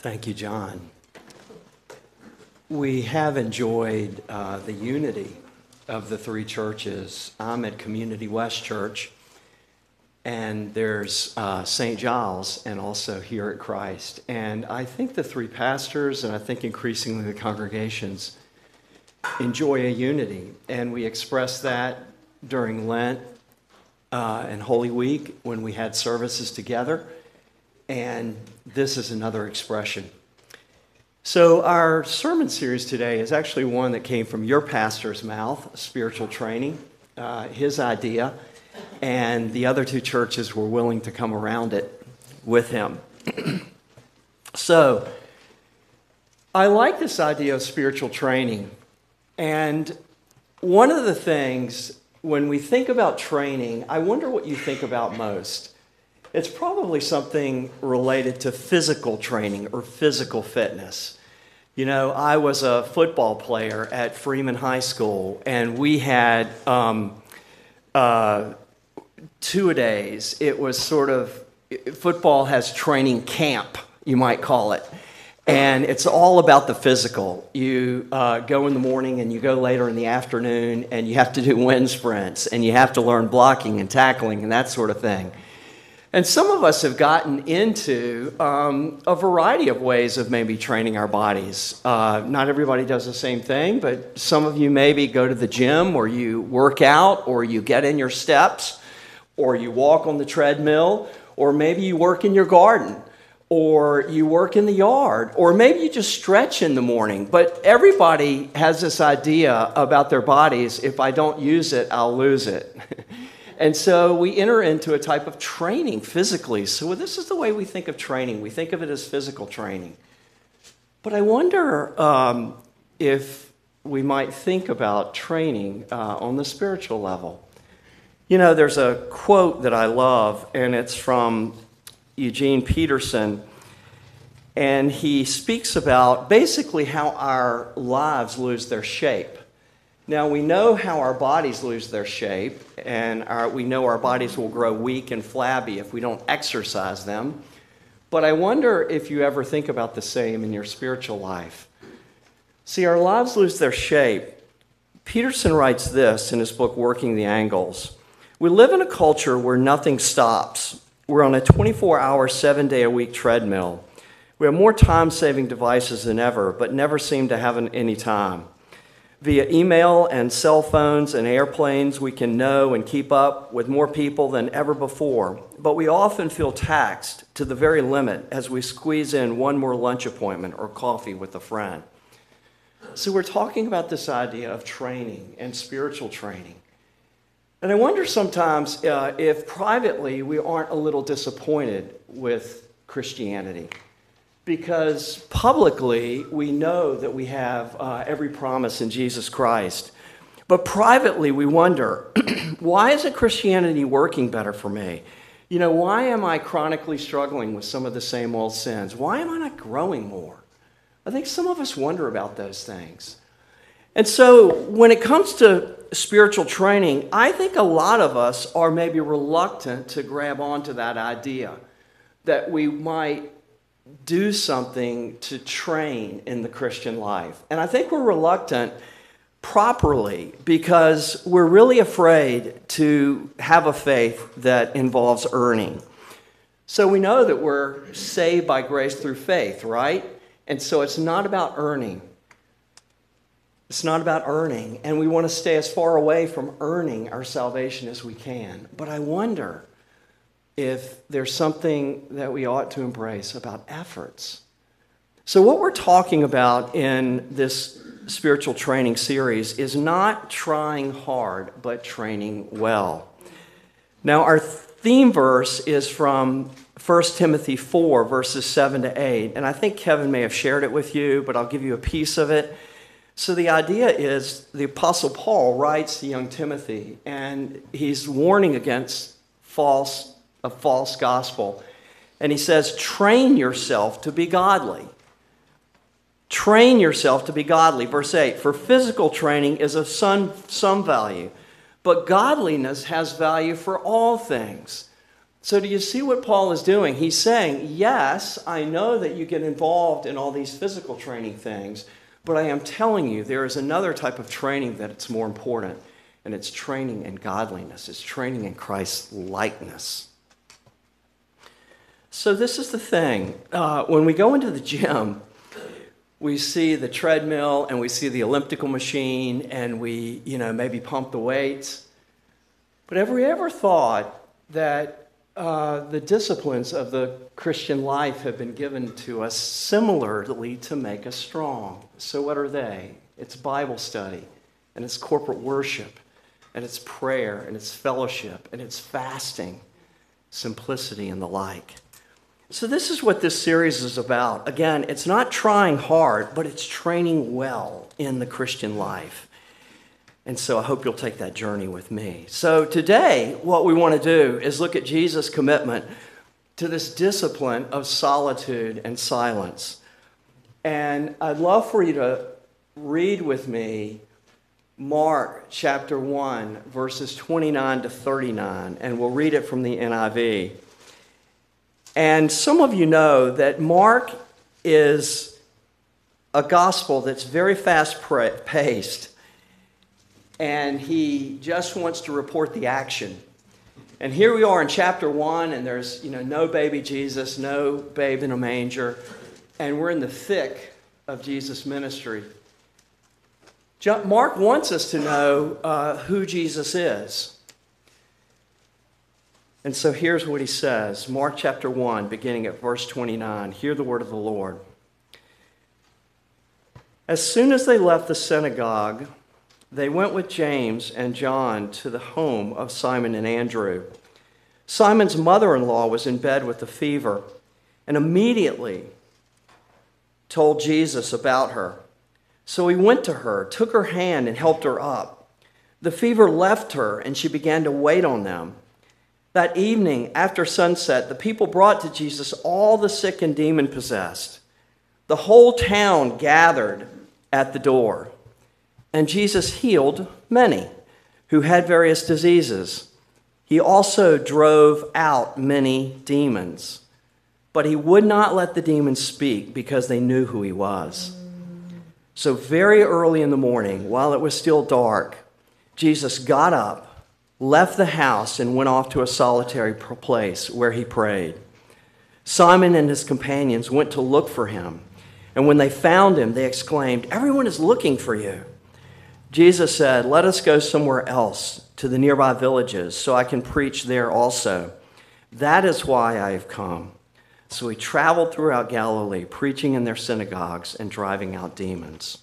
Thank you, John. We have enjoyed uh, the unity of the three churches. I'm at Community West Church, and there's uh, St. Giles, and also here at Christ. And I think the three pastors, and I think increasingly the congregations, enjoy a unity. And we express that during Lent uh, and Holy Week when we had services together. And this is another expression. So, our sermon series today is actually one that came from your pastor's mouth, spiritual training, uh, his idea, and the other two churches were willing to come around it with him. so, I like this idea of spiritual training. And one of the things, when we think about training, I wonder what you think about most. It's probably something related to physical training or physical fitness. You know, I was a football player at Freeman High School, and we had um, uh, two a days. It was sort of football has training camp, you might call it. And it's all about the physical. You uh, go in the morning and you go later in the afternoon, and you have to do wind sprints, and you have to learn blocking and tackling and that sort of thing. And some of us have gotten into um, a variety of ways of maybe training our bodies. Uh, not everybody does the same thing, but some of you maybe go to the gym or you work out or you get in your steps or you walk on the treadmill or maybe you work in your garden or you work in the yard or maybe you just stretch in the morning. But everybody has this idea about their bodies if I don't use it, I'll lose it. And so we enter into a type of training physically. So this is the way we think of training. We think of it as physical training. But I wonder um, if we might think about training uh, on the spiritual level. You know, there's a quote that I love, and it's from Eugene Peterson. And he speaks about basically how our lives lose their shape. Now, we know how our bodies lose their shape, and our, we know our bodies will grow weak and flabby if we don't exercise them. But I wonder if you ever think about the same in your spiritual life. See, our lives lose their shape. Peterson writes this in his book, Working the Angles. We live in a culture where nothing stops. We're on a 24 hour, seven day a week treadmill. We have more time saving devices than ever, but never seem to have any time. Via email and cell phones and airplanes, we can know and keep up with more people than ever before, but we often feel taxed to the very limit as we squeeze in one more lunch appointment or coffee with a friend. So, we're talking about this idea of training and spiritual training. And I wonder sometimes uh, if privately we aren't a little disappointed with Christianity because publicly we know that we have uh, every promise in Jesus Christ. But privately we wonder why isn't Christianity working better for me? You know, why am I chronically struggling with some of the same old sins? Why am I not growing more? I think some of us wonder about those things. And so when it comes to spiritual training, I think a lot of us are maybe reluctant to grab onto that idea that we might do something to train in the Christian life. And I think we're reluctant properly because we're really afraid to have a faith that involves earning. So we know that we're saved by grace through faith, right? And so it's not about earning. It's not about earning. And we want to stay as far away from earning our salvation as we can. But I wonder if there's something that we ought to embrace about efforts. So, what we're talking about in this spiritual training series is not trying hard, but training well. Now, our theme verse is from 1 Timothy 4, verses 7 to 8. And I think Kevin may have shared it with you, but I'll give you a piece of it. So, the idea is the Apostle Paul writes to young Timothy, and he's warning against false a false gospel. And he says, train yourself to be godly. Train yourself to be godly. Verse 8 For physical training is of some, some value, but godliness has value for all things, So, do you see what Paul is doing? He's saying, Yes, I know that you get involved in all these physical training things, but I am telling you there is another type of training that it's more important, and it's training in godliness, it's training in Christ's likeness. So, this is the thing. Uh, when we go into the gym, we see the treadmill and we see the elliptical machine and we, you know, maybe pump the weights. But have we ever thought that uh, the disciplines of the Christian life have been given to us similarly to make us strong. So, what are they? It's Bible study, and it's corporate worship, and it's prayer, and it's fellowship, and it's fasting, simplicity, and the like. So, this is what this series is about. Again, it's not trying hard, but it's training well in the Christian life. And so I hope you'll take that journey with me. So today, what we want to do is look at Jesus' commitment to this discipline of solitude and silence. And I'd love for you to read with me Mark chapter 1, verses 29 to 39, and we'll read it from the NIV. And some of you know that Mark is a gospel that's very fast paced and he just wants to report the action. And here we are in chapter one, and there's you know no baby Jesus, no babe in a manger, and we're in the thick of Jesus' ministry. Mark wants us to know uh, who Jesus is. And so here's what he says Mark chapter 1, beginning at verse 29. Hear the word of the Lord. As soon as they left the synagogue, they went with James and John to the home of Simon and Andrew. Simon's mother in law was in bed with a fever and immediately told Jesus about her. So he went to her, took her hand, and helped her up. The fever left her, and she began to wait on them. That evening, after sunset, the people brought to Jesus all the sick and demon possessed. The whole town gathered at the door. And Jesus healed many who had various diseases. He also drove out many demons. But he would not let the demons speak because they knew who he was. So, very early in the morning, while it was still dark, Jesus got up, left the house, and went off to a solitary place where he prayed. Simon and his companions went to look for him. And when they found him, they exclaimed, Everyone is looking for you. Jesus said, Let us go somewhere else to the nearby villages so I can preach there also. That is why I have come. So he traveled throughout Galilee, preaching in their synagogues and driving out demons.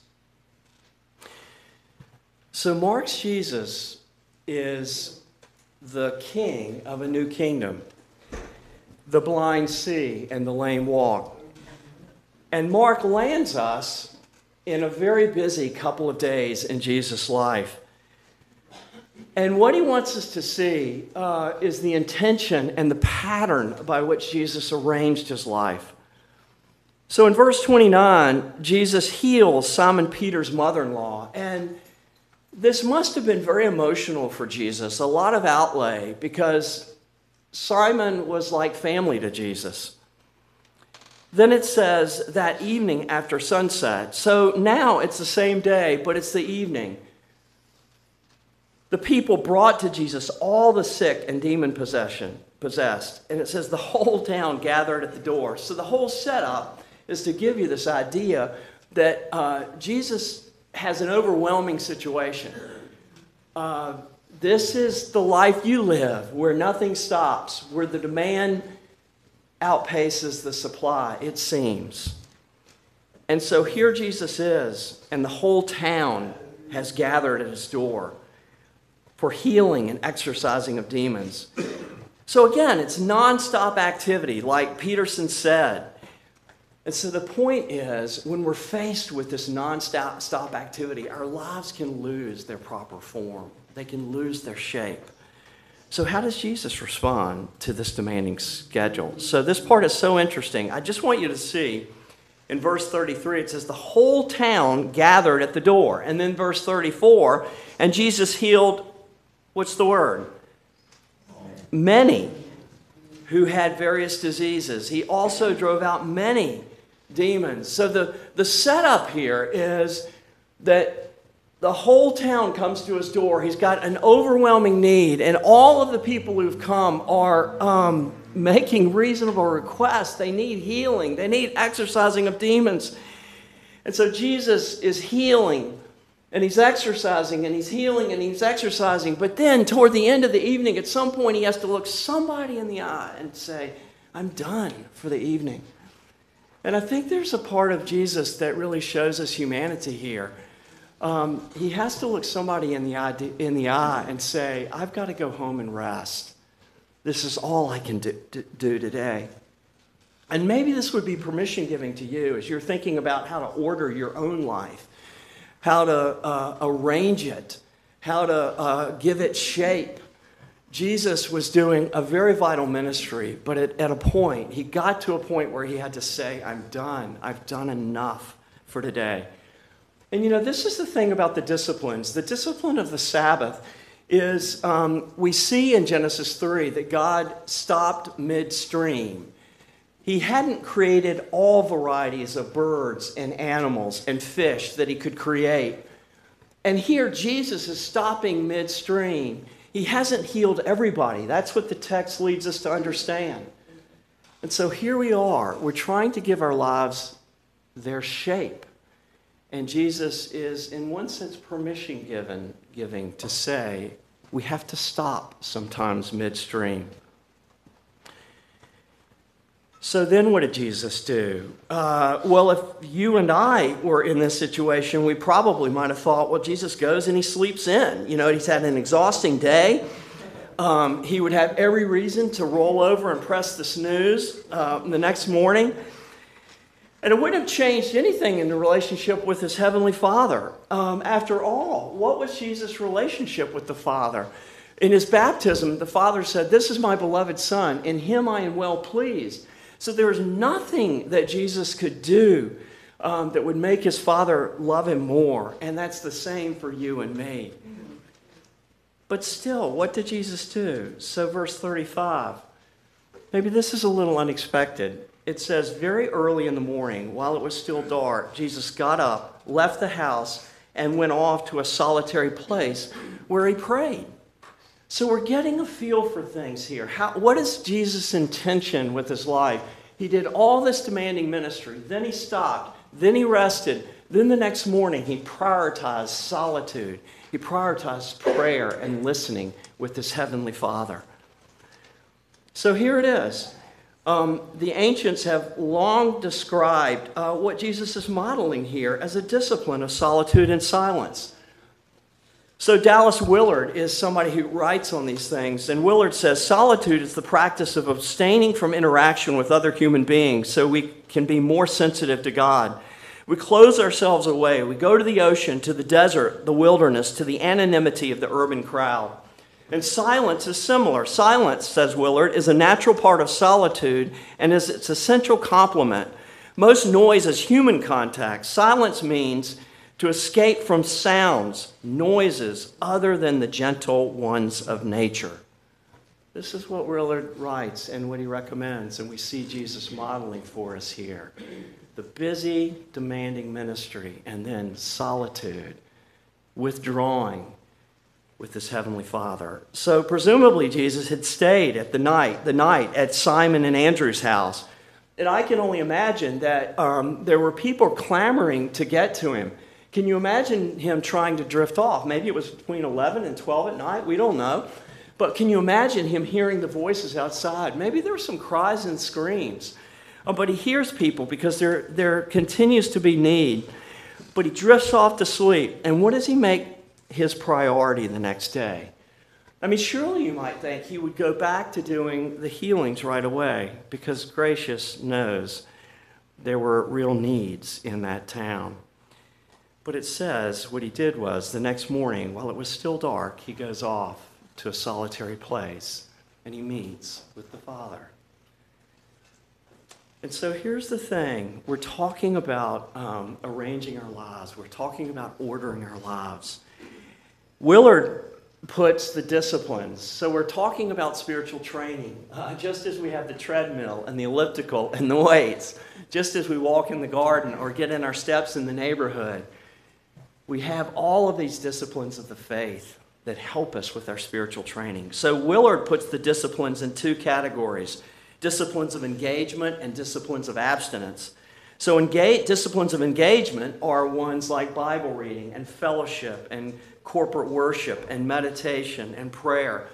So Mark's Jesus is the king of a new kingdom. The blind see and the lame walk. And Mark lands us in a very busy couple of days in Jesus' life. And what he wants us to see uh, is the intention and the pattern by which Jesus arranged his life. So in verse 29, Jesus heals Simon Peter's mother in law. And this must have been very emotional for Jesus, a lot of outlay, because Simon was like family to Jesus. Then it says that evening after sunset. So now it's the same day, but it's the evening. The people brought to Jesus all the sick and demon possession, possessed. And it says the whole town gathered at the door. So the whole setup is to give you this idea that uh, Jesus has an overwhelming situation. Uh, this is the life you live where nothing stops, where the demand outpaces the supply, it seems. And so here Jesus is, and the whole town has gathered at his door for healing and exorcising of demons. So again, it's nonstop activity, like Peterson said. And so the point is, when we're faced with this nonstop stop activity, our lives can lose their proper form, they can lose their shape. So, how does Jesus respond to this demanding schedule? So, this part is so interesting. I just want you to see in verse 33, it says, The whole town gathered at the door. And then verse 34, and Jesus healed, what's the word? Many. who had various diseases. He also drove out many demons. So the, the setup here is that the whole town comes to his door. He's got an overwhelming need, and all of the people who've come are um, making reasonable requests. They need healing, they need exorcising of demons. And so Jesus is healing and he's exorcising and he's healing and he's exorcising. But then, toward the end of the evening, at some point, he has to look somebody in the eye and say, I'm done for the evening. And I think there's a part of Jesus that really shows us humanity here. Um, he has to look somebody in the, eye, in the eye and say, I've got to go home and rest. This is all I can do, do today. And maybe this would be permission giving to you as you're thinking about how to order your own life, how to uh, arrange it, how to uh, give it shape. Jesus was doing a very vital ministry, but at, at a point, he got to a point where he had to say, I'm done. I've done enough for today. And you know, this is the thing about the disciplines. The discipline of the Sabbath is um, we see in Genesis 3 that God stopped midstream he hadn't created all varieties of birds and animals and fish that he could create. And here Jesus is stopping midstream. He hasn't healed everybody. That's what the text leads us to understand. And so here we are. We're trying to give our lives their shape. And Jesus is, in one sense, permission given, giving to say, we have to stop sometimes midstream. So then, what did Jesus do? Uh, well, if you and I were in this situation, we probably might have thought, well, Jesus goes and he sleeps in. You know, he's had an exhausting day. Um, he would have every reason to roll over and press the snooze uh, the next morning. And it wouldn't have changed anything in the relationship with his heavenly Father. Um, after all, what was Jesus' relationship with the Father? In his baptism, the Father said, This is my beloved Son, in him I am well pleased. So there was nothing that Jesus could do um, that would make his Father love him more. And that's the same for you and me. But still, what did Jesus do? So, verse 35, maybe this is a little unexpected. It says, Very early in the morning, while it was still dark, Jesus got up, left the house, and went off to a solitary place where he prayed. So we're getting a feel for things here. How, what is Jesus' intention with his life? He did all this demanding ministry, then he stopped, then he rested, then the next morning he prioritized solitude. He prioritized prayer and listening with his heavenly Father. So here it is. Um, the ancients have long described uh, what Jesus is modeling here as a discipline of solitude and silence. So, Dallas Willard is somebody who writes on these things, and Willard says solitude is the practice of abstaining from interaction with other human beings so we can be more sensitive to God. We close ourselves away. We go to the ocean, to the desert, the wilderness, to the anonymity of the urban crowd. And silence is similar. Silence, says Willard, is a natural part of solitude and is its essential complement. Most noise is human contact. Silence means to escape from sounds, noises other than the gentle ones of nature. This is what Willard writes and what he recommends, and we see Jesus modeling for us here. The busy, demanding ministry, and then solitude, withdrawing with his heavenly Father. So presumably Jesus had stayed at the night, the night at Simon and Andrew's house. And I can only imagine that um, there were people clamoring to get to him. Can you imagine him trying to drift off? Maybe it was between 11 and 12 at night. We don't know. But can you imagine him hearing the voices outside? Maybe there were some cries and screams. Oh, but he hears people because there, there continues to be need. But he drifts off to sleep. And what does he make his priority the next day? I mean, surely you might think he would go back to doing the healings right away because gracious knows there were real needs in that town. But it says what he did was the next morning, while it was still dark, he goes off to a solitary place and he meets with the Father. And so here's the thing we're talking about um, arranging our lives, we're talking about ordering our lives. Willard puts the disciplines. So we're talking about spiritual training, uh, just as we have the treadmill and the elliptical and the weights, just as we walk in the garden or get in our steps in the neighborhood. We have all of these disciplines of the faith that help us with our spiritual training. So Willard puts the disciplines in two categories disciplines of engagement and disciplines of abstinence. So, engage, disciplines of engagement are ones like Bible reading and fellowship and corporate worship and meditation and prayer.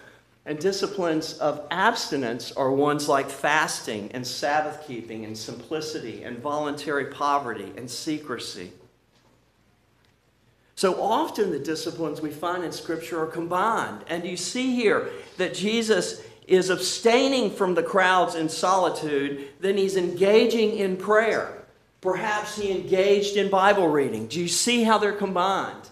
And disciplines of abstinence are ones like fasting and Sabbath keeping and simplicity and voluntary poverty and secrecy. So often the disciplines we find in Scripture are combined. And you see here that Jesus is abstaining from the crowds in solitude, then he's engaging in prayer. Perhaps he engaged in Bible reading. Do you see how they're combined?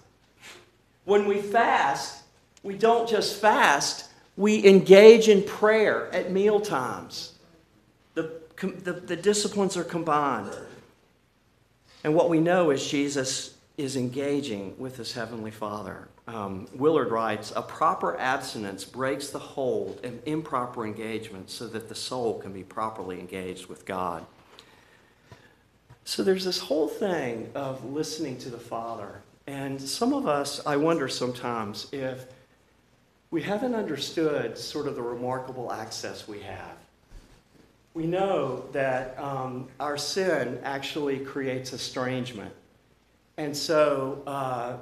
When we fast, we don't just fast, we engage in prayer at meal times. The, the, the disciplines are combined. And what we know is Jesus is engaging with his heavenly Father. Um, Willard writes A proper abstinence breaks the hold of improper engagement so that the soul can be properly engaged with God. So there's this whole thing of listening to the Father and some of us, I wonder sometimes if we haven't understood sort of the remarkable access we have. We know that um, our sin actually creates estrangement. And so, uh,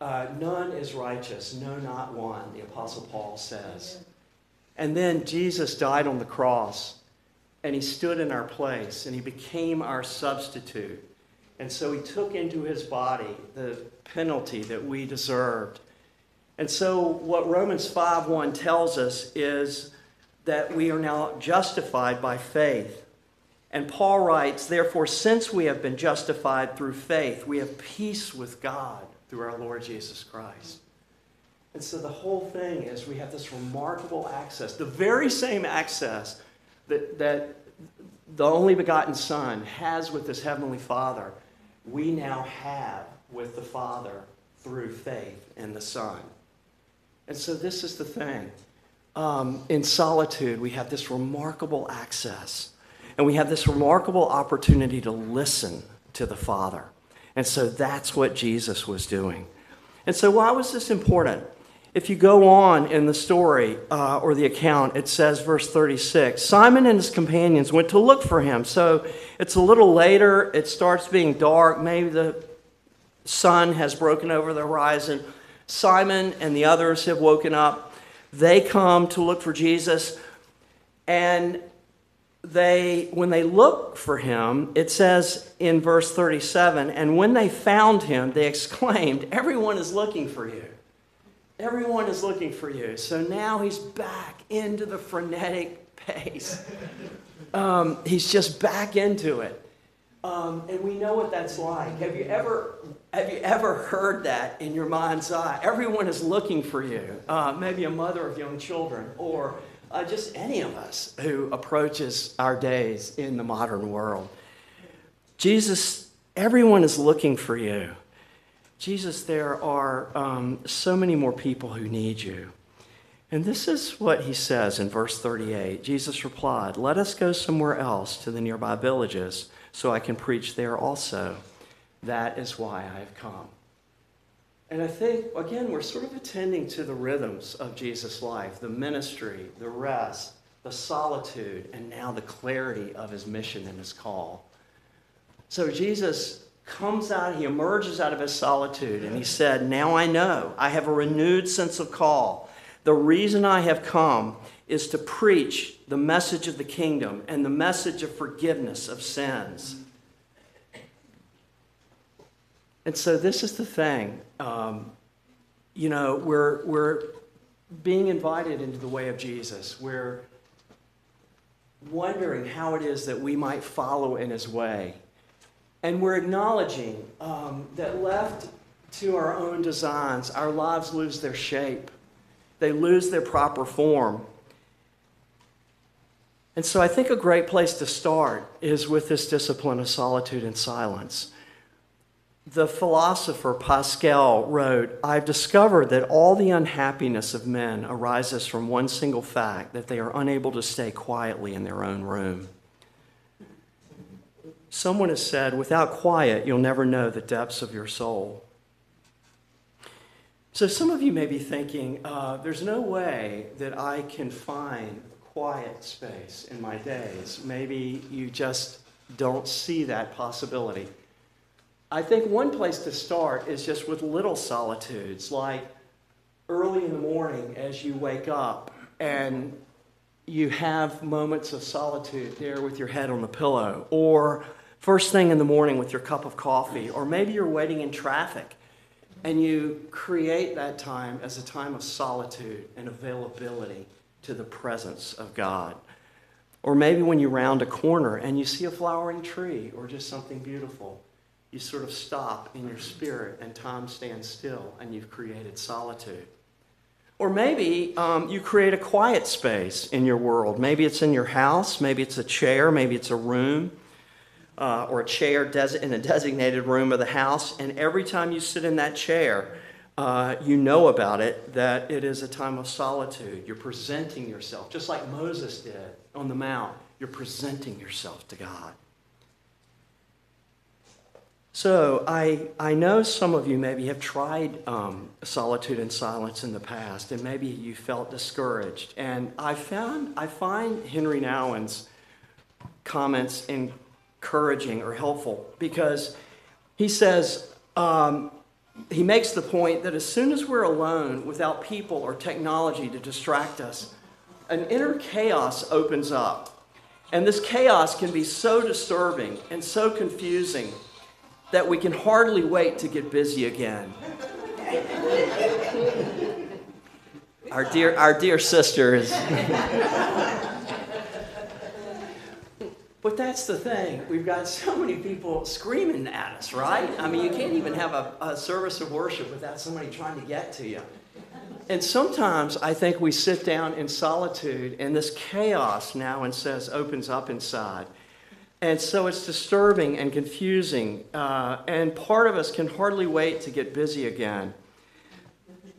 uh, none is righteous, no, not one, the Apostle Paul says. And then Jesus died on the cross, and he stood in our place, and he became our substitute. And so he took into his body the penalty that we deserved. And so what Romans 5:1 tells us is that we are now justified by faith. And Paul writes, therefore, since we have been justified through faith, we have peace with God through our Lord Jesus Christ. And so the whole thing is we have this remarkable access, the very same access that, that the only begotten Son has with his heavenly Father we now have with the Father through faith in the Son. And so this is the thing. Um, in solitude, we have this remarkable access, and we have this remarkable opportunity to listen to the Father. And so that's what Jesus was doing. And so, why was this important? If you go on in the story uh, or the account, it says, verse 36 Simon and his companions went to look for him. So it's a little later, it starts being dark. Maybe the sun has broken over the horizon. Simon and the others have woken up. They come to look for Jesus. And they, when they look for him, it says in verse 37 and when they found him, they exclaimed, Everyone is looking for you. Everyone is looking for you. So now he's back into the frenetic pace. Um, he's just back into it. Um, and we know what that's like. Have you ever have you ever heard that in your mind's eye? Everyone is looking for you. Uh, maybe a mother of young children, or uh, just any of us who approaches our days in the modern world. Jesus, everyone is looking for you. Jesus, there are um, so many more people who need you. And this is what he says in verse 38. Jesus replied, Let us go somewhere else to the nearby villages so I can preach there also. That is why I have come. And I think, again, we're sort of attending to the rhythms of Jesus' life the ministry, the rest, the solitude, and now the clarity of his mission and his call. So Jesus comes out, he emerges out of his solitude, and he said, Now I know, I have a renewed sense of call. The reason I have come is to preach the message of the kingdom and the message of forgiveness of sins. And so, this is the thing. Um, you know, we're, we're being invited into the way of Jesus. We're wondering how it is that we might follow in his way. And we're acknowledging um, that left to our own designs, our lives lose their shape, they lose their proper form. And so I think a great place to start is with this discipline of solitude and silence. The philosopher Pascal wrote, I've discovered that all the unhappiness of men arises from one single fact that they are unable to stay quietly in their own room. Someone has said, without quiet, you'll never know the depths of your soul. So some of you may be thinking, uh, there's no way that I can find quiet space in my days. Maybe you just don't see that possibility. I think one place to start is just with little solitudes, like early in the morning as you wake up and you have moments of solitude there with your head on the pillow, or first thing in the morning with your cup of coffee, or maybe you're waiting in traffic and you create that time as a time of solitude and availability to the presence of God. Or maybe when you round a corner and you see a flowering tree or just something beautiful you sort of stop in your spirit and time stands still and you've created solitude. Or maybe um, you create a quiet space in your world. Maybe it's in your house, maybe it's a chair, maybe it's a room, uh, or a chair des- in a designated room of the house. And every time you sit in that chair, uh, you know about it that it is a time of solitude. You're presenting yourself, just like Moses did on the Mount. You're presenting yourself to God. So I, I know some of you maybe have tried um, solitude and silence in the past, and maybe you felt discouraged. And I found I find Henri Nouwen's comments encouraging or helpful because he says um, he makes the point that as soon as we're alone without people or technology to distract us, an inner chaos opens up. And this chaos can be so disturbing and so confusing that we can hardly wait to get busy again. our dear, our dear sisters. but that's the thing. We've got so many people screaming at us, right? I mean, you can't even have a, a service of worship without somebody trying to get to you. And sometimes I think we sit down in solitude and this chaos now and says opens up inside. And so it's disturbing and confusing. Uh, and part of us can hardly wait to get busy again.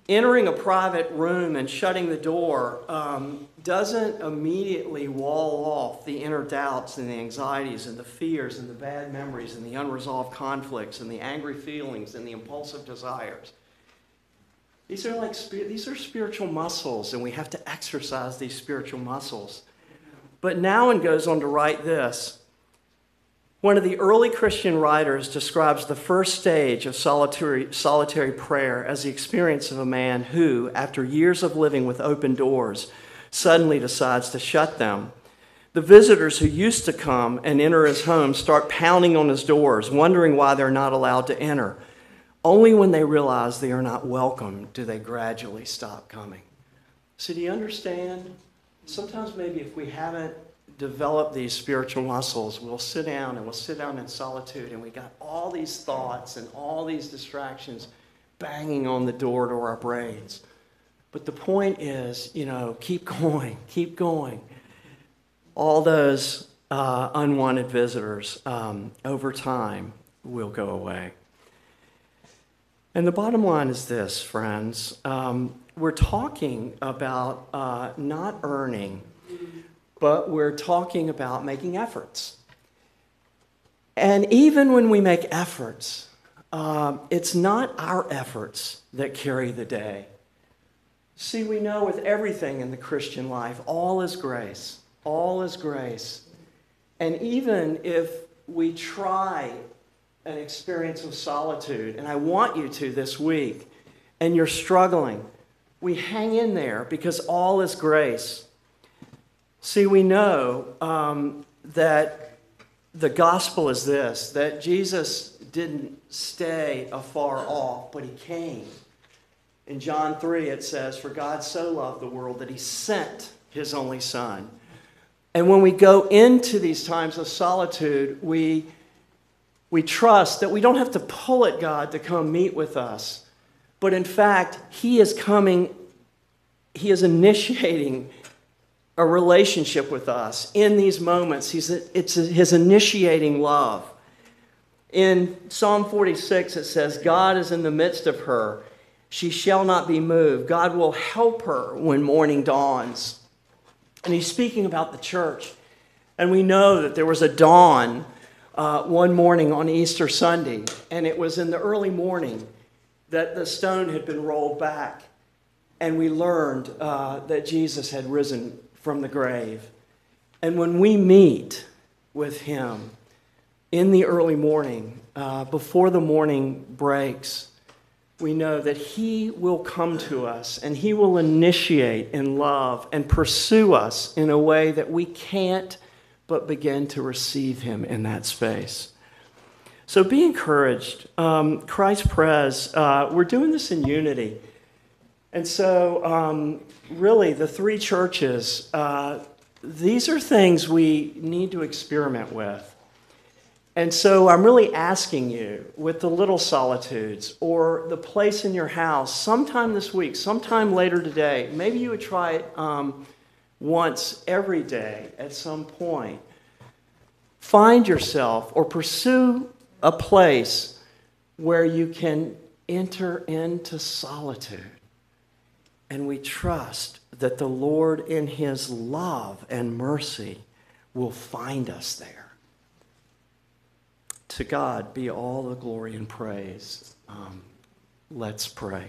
Entering a private room and shutting the door um, doesn't immediately wall off the inner doubts and the anxieties and the fears and the bad memories and the unresolved conflicts and the angry feelings and the impulsive desires. These are like these are spiritual muscles, and we have to exercise these spiritual muscles. But Nouwen goes on to write this one of the early Christian writers describes the first stage of solitary, solitary prayer as the experience of a man who, after years of living with open doors, suddenly decides to shut them. The visitors who used to come and enter his home start pounding on his doors, wondering why they're not allowed to enter. Only when they realize they are not welcome do they gradually stop coming. So, do you understand? Sometimes, maybe if we haven't develop these spiritual muscles, we'll sit down and we'll sit down in solitude and we got all these thoughts and all these distractions banging on the door to our brains. But the point is, you know, keep going, keep going. All those uh, unwanted visitors um, over time will go away. And the bottom line is this, friends. Um, we're talking about uh, not earning but we're talking about making efforts. And even when we make efforts, um, it's not our efforts that carry the day. See, we know with everything in the Christian life, all is grace. All is grace. And even if we try an experience of solitude, and I want you to this week, and you're struggling, we hang in there because all is grace. See, we know um, that the gospel is this that Jesus didn't stay afar off, but he came. In John 3, it says, For God so loved the world that he sent his only Son. And when we go into these times of solitude, we, we trust that we don't have to pull at God to come meet with us. But in fact, he is coming, he is initiating a relationship with us in these moments. He's, it's his initiating love. In Psalm 46, it says, God is in the midst of her. She shall not be moved. God will help her when morning dawns. And he's speaking about the church. And we know that there was a dawn uh, one morning on Easter Sunday, and it was in the early morning that the stone had been rolled back, and we learned uh, that Jesus had risen from the grave. And when we meet with him in the early morning, uh, before the morning breaks, we know that He will come to us and He will initiate in love and pursue us in a way that we can't but begin to receive Him in that space. So be encouraged. Um, Christ Pres, uh, we're doing this in unity. And so, um, really, the three churches, uh, these are things we need to experiment with. And so I'm really asking you with the little solitudes or the place in your house, sometime this week, sometime later today, maybe you would try it um, once every day at some point. Find yourself or pursue a place where you can enter into solitude. And we trust that the Lord, in His love and mercy, will find us there. To God be all the glory and praise. Um, let's pray.